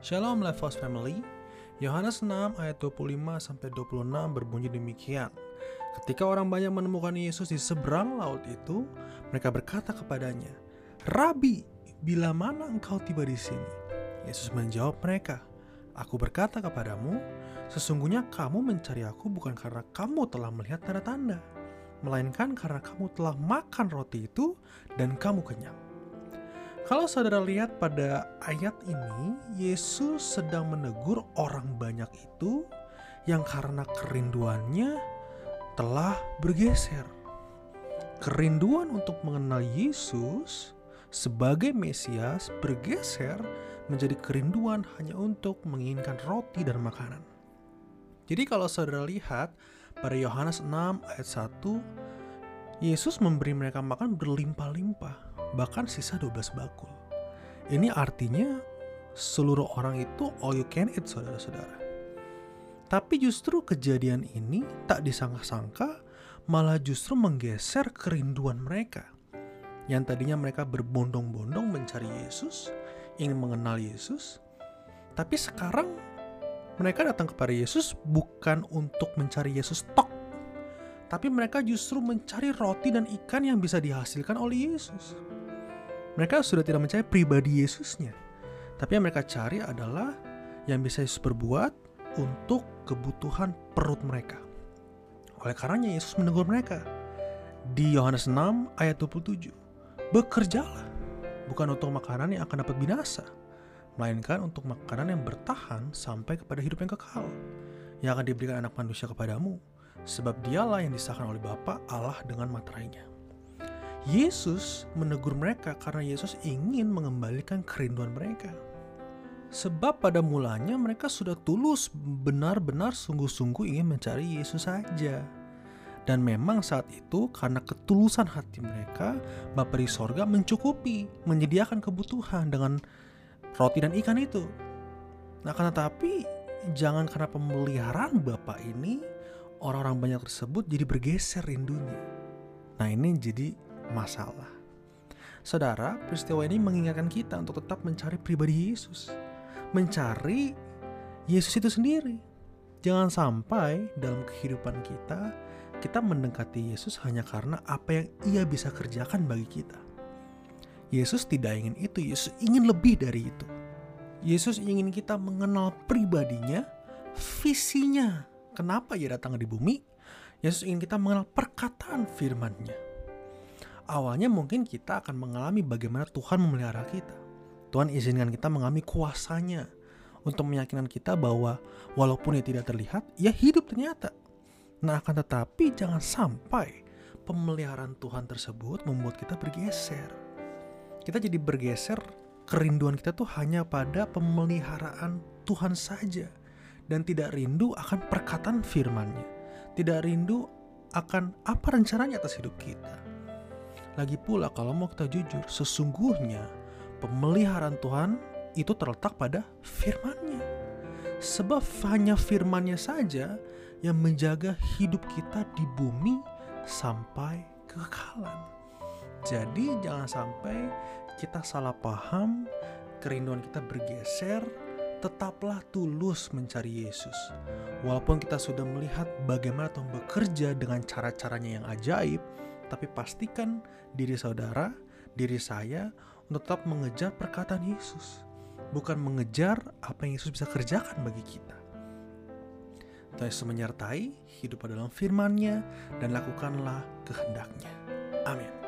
Shalom Lifehouse Family. Yohanes 6 ayat 25 sampai 26 berbunyi demikian. Ketika orang banyak menemukan Yesus di seberang laut itu, mereka berkata kepadanya, "Rabi, bila mana engkau tiba di sini?" Yesus menjawab mereka, "Aku berkata kepadamu, sesungguhnya kamu mencari aku bukan karena kamu telah melihat tanda-tanda, melainkan karena kamu telah makan roti itu dan kamu kenyang." Kalau saudara lihat pada ayat ini, Yesus sedang menegur orang banyak itu yang karena kerinduannya telah bergeser. Kerinduan untuk mengenal Yesus sebagai Mesias bergeser menjadi kerinduan hanya untuk menginginkan roti dan makanan. Jadi kalau saudara lihat pada Yohanes 6 ayat 1, Yesus memberi mereka makan berlimpah-limpah bahkan sisa 12 bakul. Ini artinya seluruh orang itu all you can eat saudara-saudara. Tapi justru kejadian ini tak disangka-sangka malah justru menggeser kerinduan mereka. Yang tadinya mereka berbondong-bondong mencari Yesus, ingin mengenal Yesus, tapi sekarang mereka datang kepada Yesus bukan untuk mencari Yesus tok, tapi mereka justru mencari roti dan ikan yang bisa dihasilkan oleh Yesus. Mereka sudah tidak mencari pribadi Yesusnya, tapi yang mereka cari adalah yang bisa Yesus berbuat untuk kebutuhan perut mereka. Oleh karenanya Yesus menegur mereka di Yohanes 6 ayat 27. Bekerjalah bukan untuk makanan yang akan dapat binasa, melainkan untuk makanan yang bertahan sampai kepada hidup yang kekal, yang akan diberikan anak manusia kepadamu, sebab dialah yang disahkan oleh Bapa Allah dengan materainya. Yesus menegur mereka karena Yesus ingin mengembalikan kerinduan mereka. Sebab pada mulanya mereka sudah tulus benar-benar sungguh-sungguh ingin mencari Yesus saja. Dan memang saat itu karena ketulusan hati mereka, Bapa di sorga mencukupi, menyediakan kebutuhan dengan roti dan ikan itu. Nah, karena tapi jangan karena pemeliharaan Bapak ini, orang-orang banyak tersebut jadi bergeser rindunya. Nah, ini jadi masalah. Saudara, peristiwa ini mengingatkan kita untuk tetap mencari pribadi Yesus. Mencari Yesus itu sendiri. Jangan sampai dalam kehidupan kita, kita mendekati Yesus hanya karena apa yang ia bisa kerjakan bagi kita. Yesus tidak ingin itu, Yesus ingin lebih dari itu. Yesus ingin kita mengenal pribadinya, visinya. Kenapa ia datang di bumi? Yesus ingin kita mengenal perkataan firman-Nya awalnya mungkin kita akan mengalami bagaimana Tuhan memelihara kita. Tuhan izinkan kita mengalami kuasanya untuk meyakinkan kita bahwa walaupun ia tidak terlihat, ia hidup ternyata. Nah akan tetapi jangan sampai pemeliharaan Tuhan tersebut membuat kita bergeser. Kita jadi bergeser, kerinduan kita tuh hanya pada pemeliharaan Tuhan saja. Dan tidak rindu akan perkataan firmannya. Tidak rindu akan apa rencananya atas hidup kita. Lagi pula kalau mau kita jujur, sesungguhnya pemeliharaan Tuhan itu terletak pada firman-Nya. Sebab hanya firman-Nya saja yang menjaga hidup kita di bumi sampai kekekalan. Jadi jangan sampai kita salah paham, kerinduan kita bergeser, tetaplah tulus mencari Yesus. Walaupun kita sudah melihat bagaimana Tuhan bekerja dengan cara-caranya yang ajaib, tapi pastikan diri saudara, diri saya untuk tetap mengejar perkataan Yesus, bukan mengejar apa yang Yesus bisa kerjakan bagi kita. Tuhan Yesus menyertai hidup dalam firman-Nya dan lakukanlah kehendaknya. Amin.